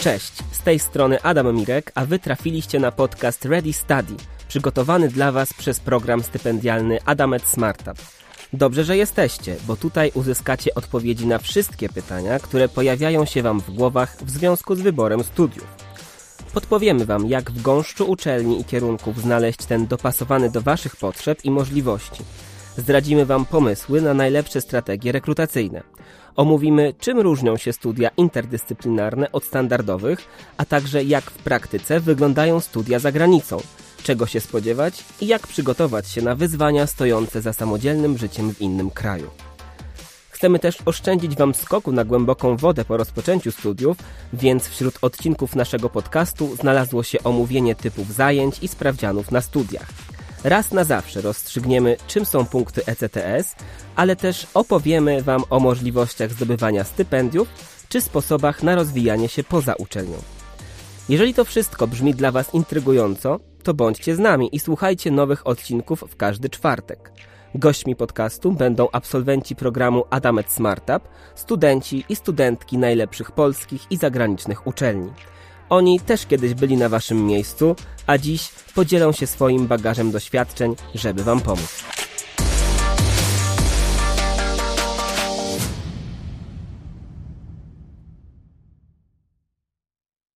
Cześć, z tej strony Adam Mirek, a wy trafiliście na podcast Ready Study, przygotowany dla was przez program stypendialny Adamet Smartup. Dobrze, że jesteście, bo tutaj uzyskacie odpowiedzi na wszystkie pytania, które pojawiają się wam w głowach w związku z wyborem studiów. Podpowiemy wam, jak w gąszczu uczelni i kierunków znaleźć ten dopasowany do waszych potrzeb i możliwości. Zdradzimy wam pomysły na najlepsze strategie rekrutacyjne. Omówimy, czym różnią się studia interdyscyplinarne od standardowych, a także jak w praktyce wyglądają studia za granicą, czego się spodziewać i jak przygotować się na wyzwania stojące za samodzielnym życiem w innym kraju. Chcemy też oszczędzić Wam skoku na głęboką wodę po rozpoczęciu studiów, więc wśród odcinków naszego podcastu znalazło się omówienie typów zajęć i sprawdzianów na studiach. Raz na zawsze rozstrzygniemy, czym są punkty ECTS, ale też opowiemy Wam o możliwościach zdobywania stypendiów czy sposobach na rozwijanie się poza uczelnią. Jeżeli to wszystko brzmi dla Was intrygująco, to bądźcie z nami i słuchajcie nowych odcinków w każdy czwartek. Gośćmi podcastu będą absolwenci programu Adamet Smartup, studenci i studentki najlepszych polskich i zagranicznych uczelni. Oni też kiedyś byli na waszym miejscu, a dziś podzielą się swoim bagażem doświadczeń, żeby wam pomóc.